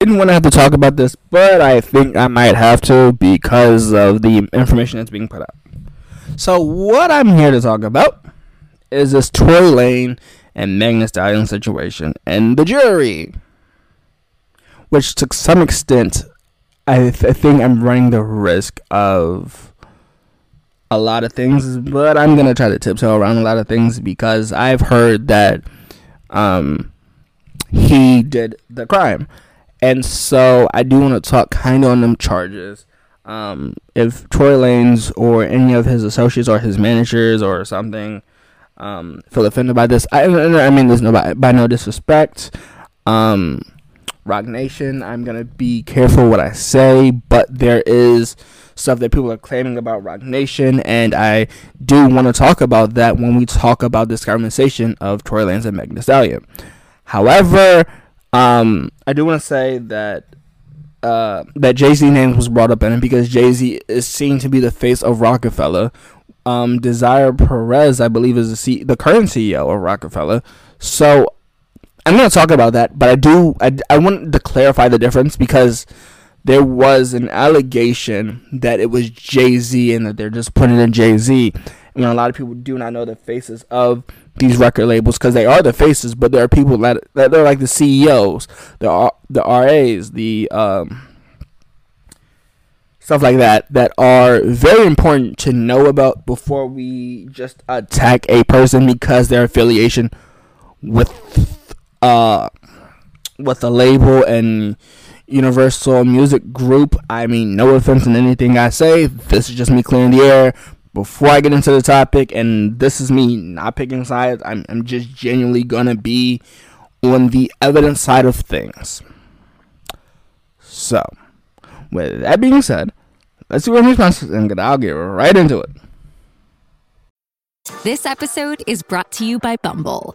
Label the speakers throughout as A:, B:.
A: didn't want to have to talk about this, but I think I might have to because of the information that's being put out. So, what I'm here to talk about is this Tory Lane and Magnus Stallion situation and the jury, which to some extent, I, th- I think I'm running the risk of a lot of things, but I'm gonna try to tiptoe around a lot of things because I've heard that um, he did the crime, and so I do want to talk kind of on them charges. Um, if Tory Lanez or any of his associates or his managers or something um, feel offended by this, I, I mean, there's no by, by no disrespect. Um, Roc Nation, I'm gonna be careful what I say, but there is stuff that people are claiming about Roc Nation, and I do want to talk about that when we talk about this conversation of Tory Lanez and Megan Thee Stallion. However, um, I do want to say that uh, that Jay Z name was brought up in it because Jay Z is seen to be the face of Roc-A-Fella. Um, Desiree Perez, I believe, is the C- the current CEO of Roc-A-Fella. So I'm going to talk about that, but I do I, I want to clarify the difference because there was an allegation that it was Jay Z and that they're just putting in Jay Z. You know, a lot of people do not know the faces of these record labels because they are the faces, but there are people that, that they're like the CEOs, the the RAs, the um, stuff like that that are very important to know about before we just attack a person because their affiliation with uh with a label and Universal Music Group. I mean, no offense in anything I say. This is just me clearing the air before I get into the topic, and this is me not picking sides. I'm, I'm just genuinely gonna be on the evidence side of things. So, with that being said, let's see what my sponsors and I'll get right into it.
B: This episode is brought to you by Bumble.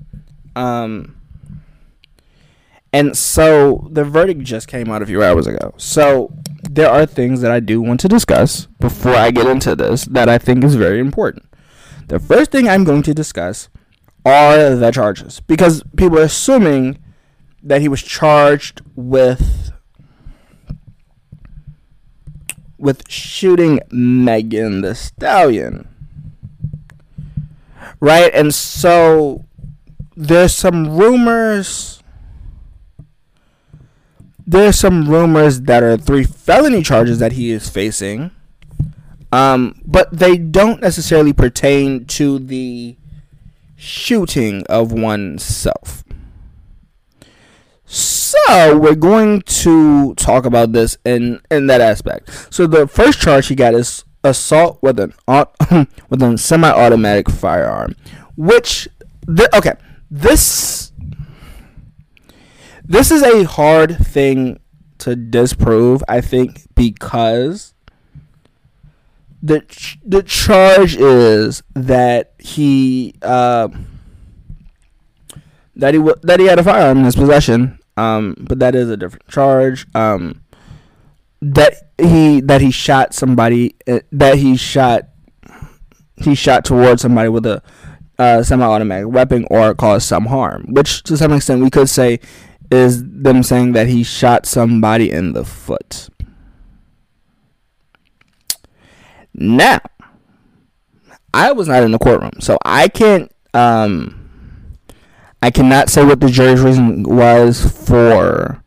A: Um, and so the verdict just came out a few hours ago. So there are things that I do want to discuss before I get into this that I think is very important. The first thing I'm going to discuss are the charges because people are assuming that he was charged with with shooting Megan Thee Stallion. Right? And so there's some rumors. There's some rumors that are three felony charges that he is facing. Um, but they don't necessarily pertain to the shooting of oneself. So we're going to talk about this in in that aspect. So the first charge he got is assault with an with a semi-automatic firearm which the, okay this this is a hard thing to disprove i think because the the charge is that he uh, that he w- that he had a firearm in his possession um, but that is a different charge um, that he that he shot somebody uh, that he shot he shot towards somebody with a uh, semi-automatic weapon or cause some harm, which to some extent we could say is them saying that he shot somebody in the foot. Now, I was not in the courtroom, so I can't. Um, I cannot say what the jury's reason was for,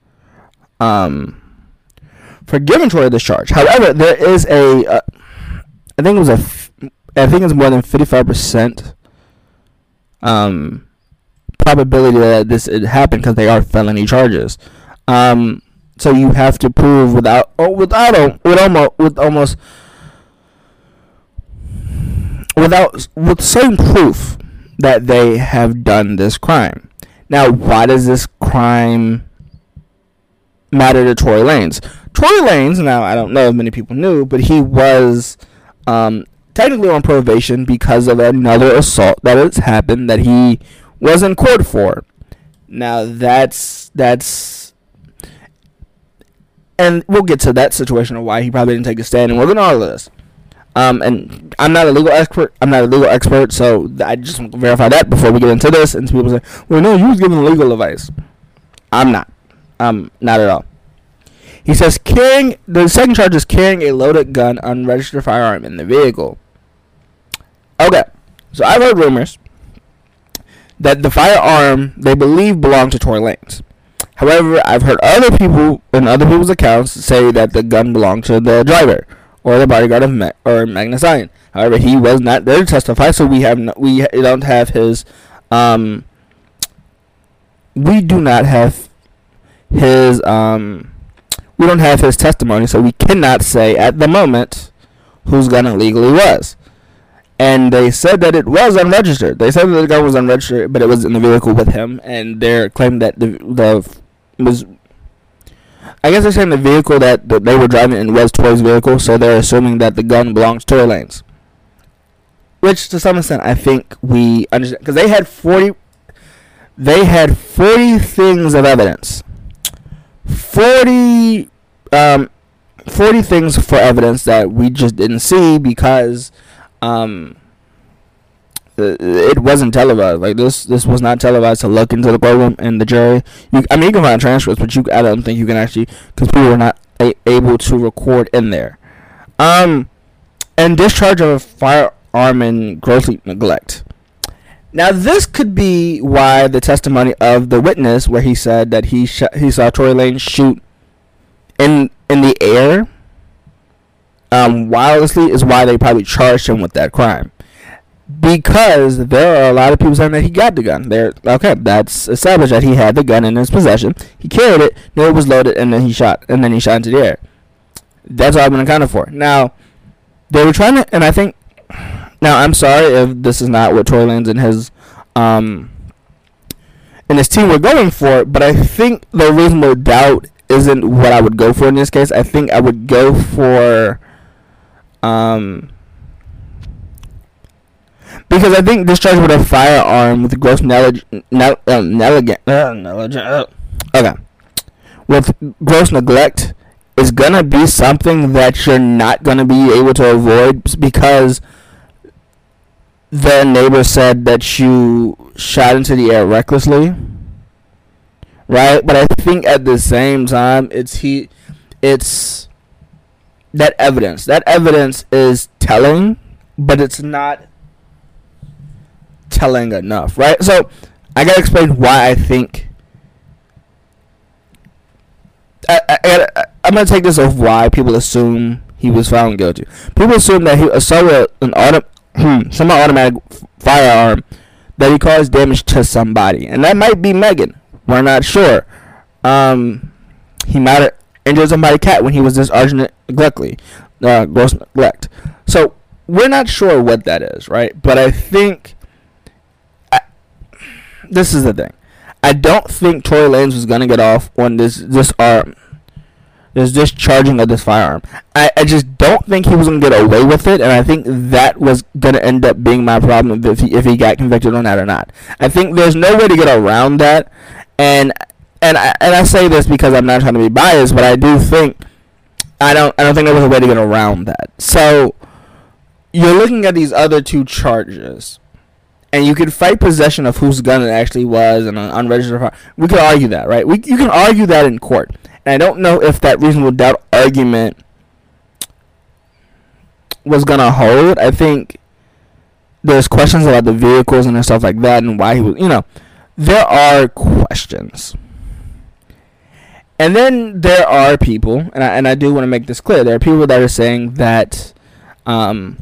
A: um, for giving Troy this charge. However, there is a, uh, I think it was a, I think it's more than fifty-five percent um, probability that this happened because they are felony charges. Um, so you have to prove without oh, without with almost with almost without with same proof that they have done this crime. Now, why does this crime matter to Tory Lanez. Tory Lanez, now I don't know if many people knew, but he was um, technically on probation because of another assault that has happened that he was in court for. Now that's that's and we'll get to that situation of why he probably didn't take a stand and we're gonna all of this. Um, and I'm not a legal expert. I'm not a legal expert, so I just want to verify that before we get into this. And people say, "Well, no, you was giving legal advice." I'm not. Um, not at all. He says carrying the second charge is carrying a loaded gun, unregistered firearm in the vehicle. Okay, so I've heard rumors that the firearm they believe belonged to Tory Lanez. However, I've heard other people in other people's accounts say that the gun belonged to the driver or the bodyguard of Ma- or Magnus Iron. However, he was not there to testify, so we have no, we don't have his um we do not have his um we don't have his testimony, so we cannot say at the moment whose gun it legally was and they said that it was unregistered. They said that the gun was unregistered, but it was in the vehicle with him, and they claimed that the the was. I guess they're saying the vehicle that, that they were driving in was Tory's vehicle, so they're assuming that the gun belongs to Lanez. Which, to some extent, I think we understand because they had forty. They had forty things of evidence. Forty, um, forty things for evidence that we just didn't see because um, it wasn't televised. Like this, this was not televised to look into the courtroom and the jury. You, I mean, you can find transcripts, but you, I don't think you can actually, because people were not a, able to record in there. Um, and discharge of a firearm in gross neglect. Now, this could be why the testimony of the witness, where he said that he sh- he saw Tory Lane shoot in in the air um, wirelessly is why they probably charged him with that crime. Because there are a lot of people saying that he got the gun. There, okay, that's established that he had the gun in his possession. He carried it, knew it was loaded, and then he shot, and then he shot into the air. That's all I've been accounted for. Now, they were trying to, and I think, now I'm sorry if this is not what Tory Lanez and his, um, and his team were going for, but I think the reasonable doubt isn't what I would go for in this case. I think I would go for um, because I think discharge with a firearm with gross negligence, ne- uh, uh, okay, with gross neglect is gonna be something that you're not gonna be able to avoid because the neighbor said that you shot into the air recklessly, right? But I think at the same time, it's he, it's that evidence. That evidence is telling, but it's not telling enough, right? So I gotta explain why I think. I, I, I, am gonna take this off why people assume he was found guilty. People assume that he assaulted an auto, semi-automatic firearm that he caused damage to somebody, and that might be Megan. We're not sure. Um, he might injured somebody's cat when he was discharging neglectly, uh, gross neglect. So we're not sure what that is, right? But I think I, this is the thing. I don't think Tory Lanez was gonna get off on this this arm. This discharging of this firearm. I, I just don't think he was gonna get away with it, and I think that was gonna end up being my problem if he if he got convicted on that or not. I think there's no way to get around that, and and I, and I say this because I'm not trying to be biased, but I do think I don't I don't think there was a way to get around that. So you're looking at these other two charges, and you could fight possession of whose gun it actually was and an unregistered fire. We could argue that, right? We you can argue that in court, and I don't know if that reasonable doubt argument was gonna hold. I think there's questions about the vehicles and stuff like that, and why he was, you know, there are questions. And then there are people, and I, and I do want to make this clear. There are people that are saying that, um,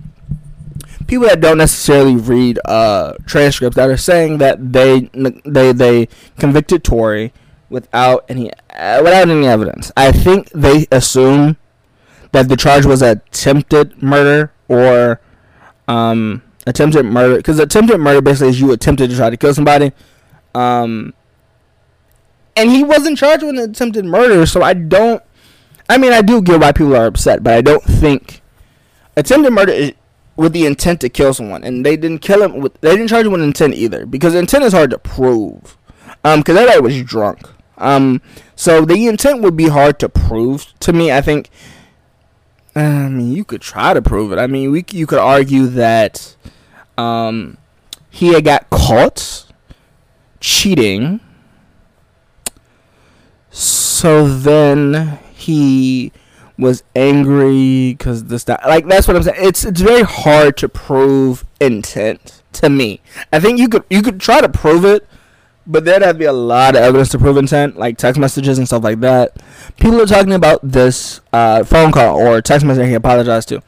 A: people that don't necessarily read uh, transcripts that are saying that they they they convicted Tory without any uh, without any evidence. I think they assume that the charge was attempted murder or um, attempted murder because attempted murder basically is you attempted to try to kill somebody. Um, and he wasn't charged with an attempted murder. So I don't. I mean, I do get why people are upset, but I don't think attempted murder is with the intent to kill someone, and they didn't kill him with. They didn't charge him with intent either, because intent is hard to prove. Um, because everybody was drunk. Um, so the intent would be hard to prove to me. I think. I mean, you could try to prove it. I mean, we you could argue that, um, he had got caught cheating. So then he was angry because this that like that's what I'm saying. It's it's very hard to prove intent to me. I think you could you could try to prove it, but there'd have to be a lot of evidence to prove intent, like text messages and stuff like that. People are talking about this uh, phone call or text message he apologized to.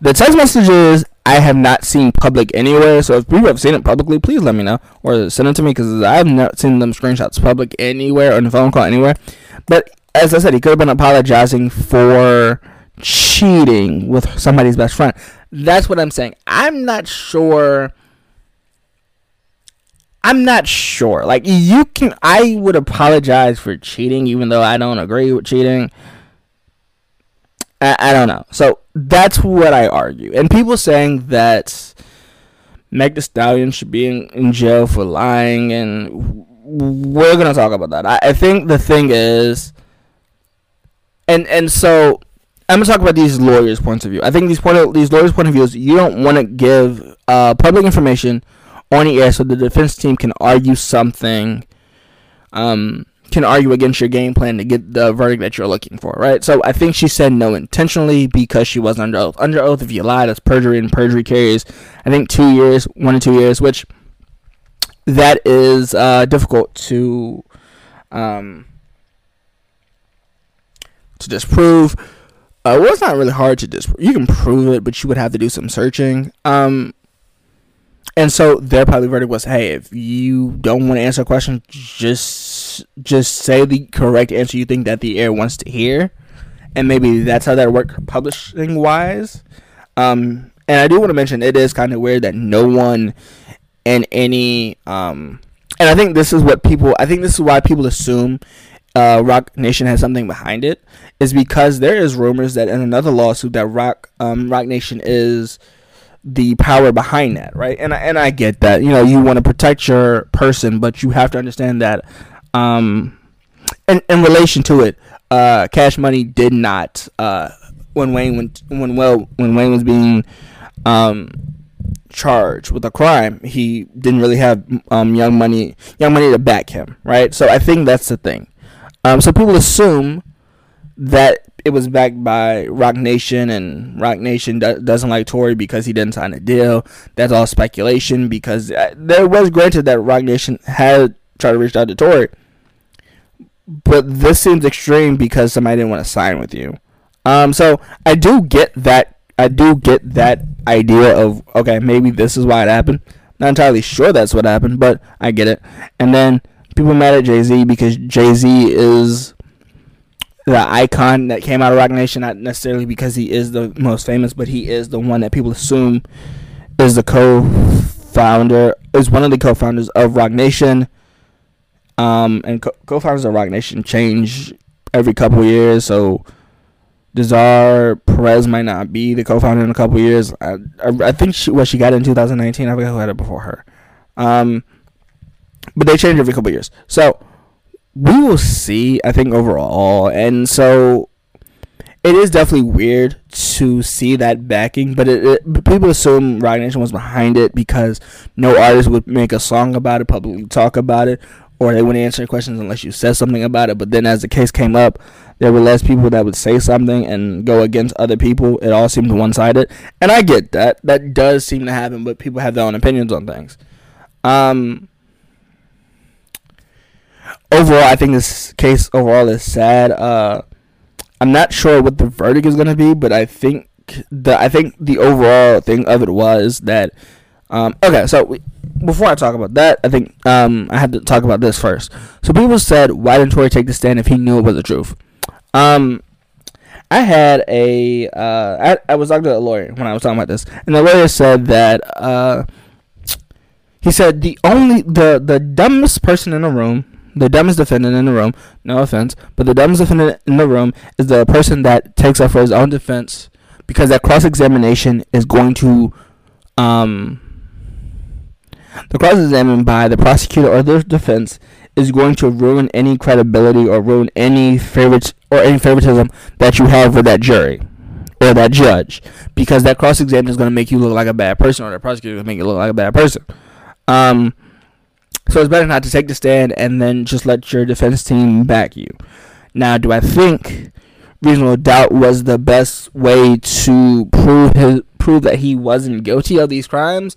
A: The text messages I have not seen public anywhere. So if people have seen it publicly, please let me know or send it to me because I have not seen them screenshots public anywhere or in the phone call anywhere. But as I said, he could have been apologizing for cheating with somebody's best friend. That's what I'm saying. I'm not sure. I'm not sure. Like you can, I would apologize for cheating, even though I don't agree with cheating. I, I don't know. So that's what I argue. And people saying that Meg Thee Stallion should be in, in jail for lying, and we're gonna talk about that. I, I think the thing is and and so I'm gonna talk about these lawyers' points of view. I think these point of, these lawyers' point of view is you don't want to give uh, public information on the air so the defense team can argue something, um, can argue against your game plan to get the verdict that you're looking for, right? So I think she said no intentionally because she was under oath. Under oath, if you lie, that's perjury, and perjury carries, I think, two years, one to two years, which that is uh, difficult to. Um, to disprove. Uh, well, it's not really hard to disprove. You can prove it, but you would have to do some searching. Um, and so their probably verdict was, "Hey, if you don't want to answer a question, just just say the correct answer you think that the air wants to hear, and maybe that's how that work publishing wise." Um, and I do want to mention it is kind of weird that no one in any um, and I think this is what people. I think this is why people assume uh, Roc Nation has something behind it is because there is rumors that in another lawsuit that Rock um, Roc Nation is the power behind that, right? And I, and I get that. You know, you want to protect your person, but you have to understand that um in, in relation to it, uh, Cash Money did not uh, when Wayne went when well when Wayne was being um charged with a crime, he didn't really have um, Young Money Young Money to back him, right? So I think that's the thing. Um, so people assume that it was backed by Roc Nation, and Roc Nation do- doesn't like Tory because he didn't sign a deal. That's all speculation because uh, there was granted that Roc Nation had tried to reach out to Tory, but this seems extreme because somebody didn't want to sign with you. Um, so I do get that. I do get that idea of okay, maybe this is why it happened. Not entirely sure that's what happened, but I get it. And then people mad at Jay Z because Jay Z is the icon that came out of Roc Nation, not necessarily because he is the most famous, but he is the one that people assume is the co-founder, is one of the co-founders of Roc Nation. Um, and co- founders of Roc Nation change every couple years, so Desiree Perez might not be the co-founder in a couple years. I, I, I think she, what she got in 2019. I forget who had it before her. Um, but they change every couple years. So we will see. I think overall, and so it is definitely weird to see that backing. But it, it people assume Roc Nation was behind it because no artist would make a song about it, publicly talk about it, or they wouldn't answer questions unless you said something about it. But then, as the case came up, there were less people that would say something and go against other people. It all seemed one sided, and I get that. That does seem to happen, but people have their own opinions on things. Um, overall, I think this case overall is sad. Uh, I'm not sure what the verdict is gonna be, but I think the I think the overall thing of it was that. Um, okay, so we, before I talk about that, I think um, I had to talk about this first. So people said, why didn't Tory take the stand if he knew it was the truth? Um, I had a uh, I, I was talking to a lawyer when I was talking about this, and the lawyer said that uh, he said the only the the dumbest person in the room the dumbest defendant in the room, no offense, but the dumbest defendant in the room is the person that takes up for his own defense because that cross examination is going to um the cross examined by the prosecutor or the defense is going to ruin any credibility or ruin any favorites or any favoritism that you have with that jury or that judge because that cross examination is going to make you look like a bad person or the prosecutor is going to make you look like a bad person. Um, so it's better not to take the stand and then just let your defense team back you. Now, do I think reasonable doubt was the best way to prove his prove that he wasn't guilty of these crimes?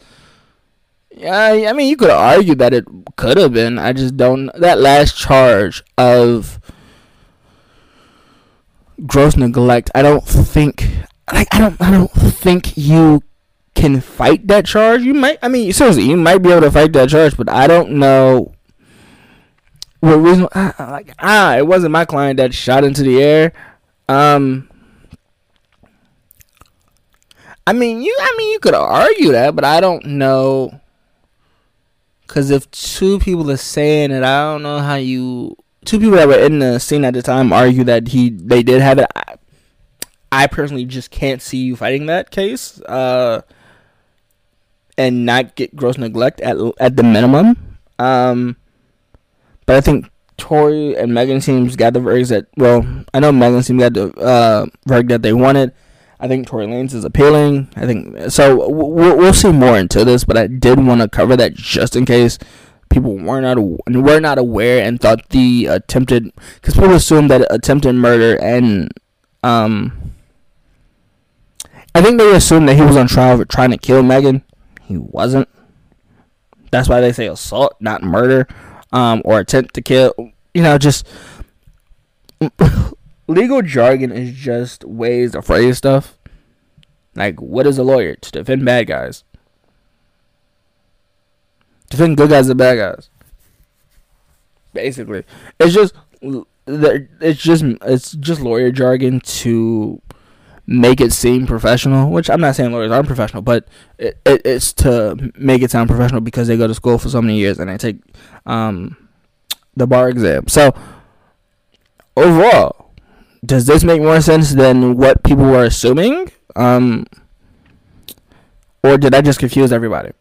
A: Yeah, I mean, you could argue that it could have been. I just don't. That last charge of gross neglect, I don't think. Like, I don't. I don't think you can fight that charge. You might. I mean, seriously, you might be able to fight that charge, but I don't know what reason. Like, ah, it wasn't my client that shot into the air. Um. I mean, you. I mean, you could argue that, but I don't know Cause if two people are saying it, I don't know how you. Two people that were in the scene at the time argue that he they did have it. I, I personally just can't see you fighting that case, uh, and not get gross neglect at at the minimum. Um, but I think Tory and Megan seems got the verdict that well, I know Megan seems got the uh, verdict that they wanted. I think Tory Lanez is appealing. I think so. We'll, we'll see more into this, but I did want to cover that just in case people were not were not aware and thought the attempted because people assume that attempted murder and um I think they assumed that he was on trial for trying to kill Megan. He wasn't. That's why they say assault, not murder, um, or attempt to kill. You know, just legal jargon is just ways to phrase stuff. Like, what is a lawyer? To defend bad guys. Defend good guys and bad guys. Basically, it's just it's just it's just lawyer jargon to make it seem professional. Which I'm not saying lawyers aren't professional, but it, it, it's to make it sound professional because they go to school for so many years and they take um, the bar exam. So overall, does this make more sense than what people were assuming? Um, or did I just confuse everybody?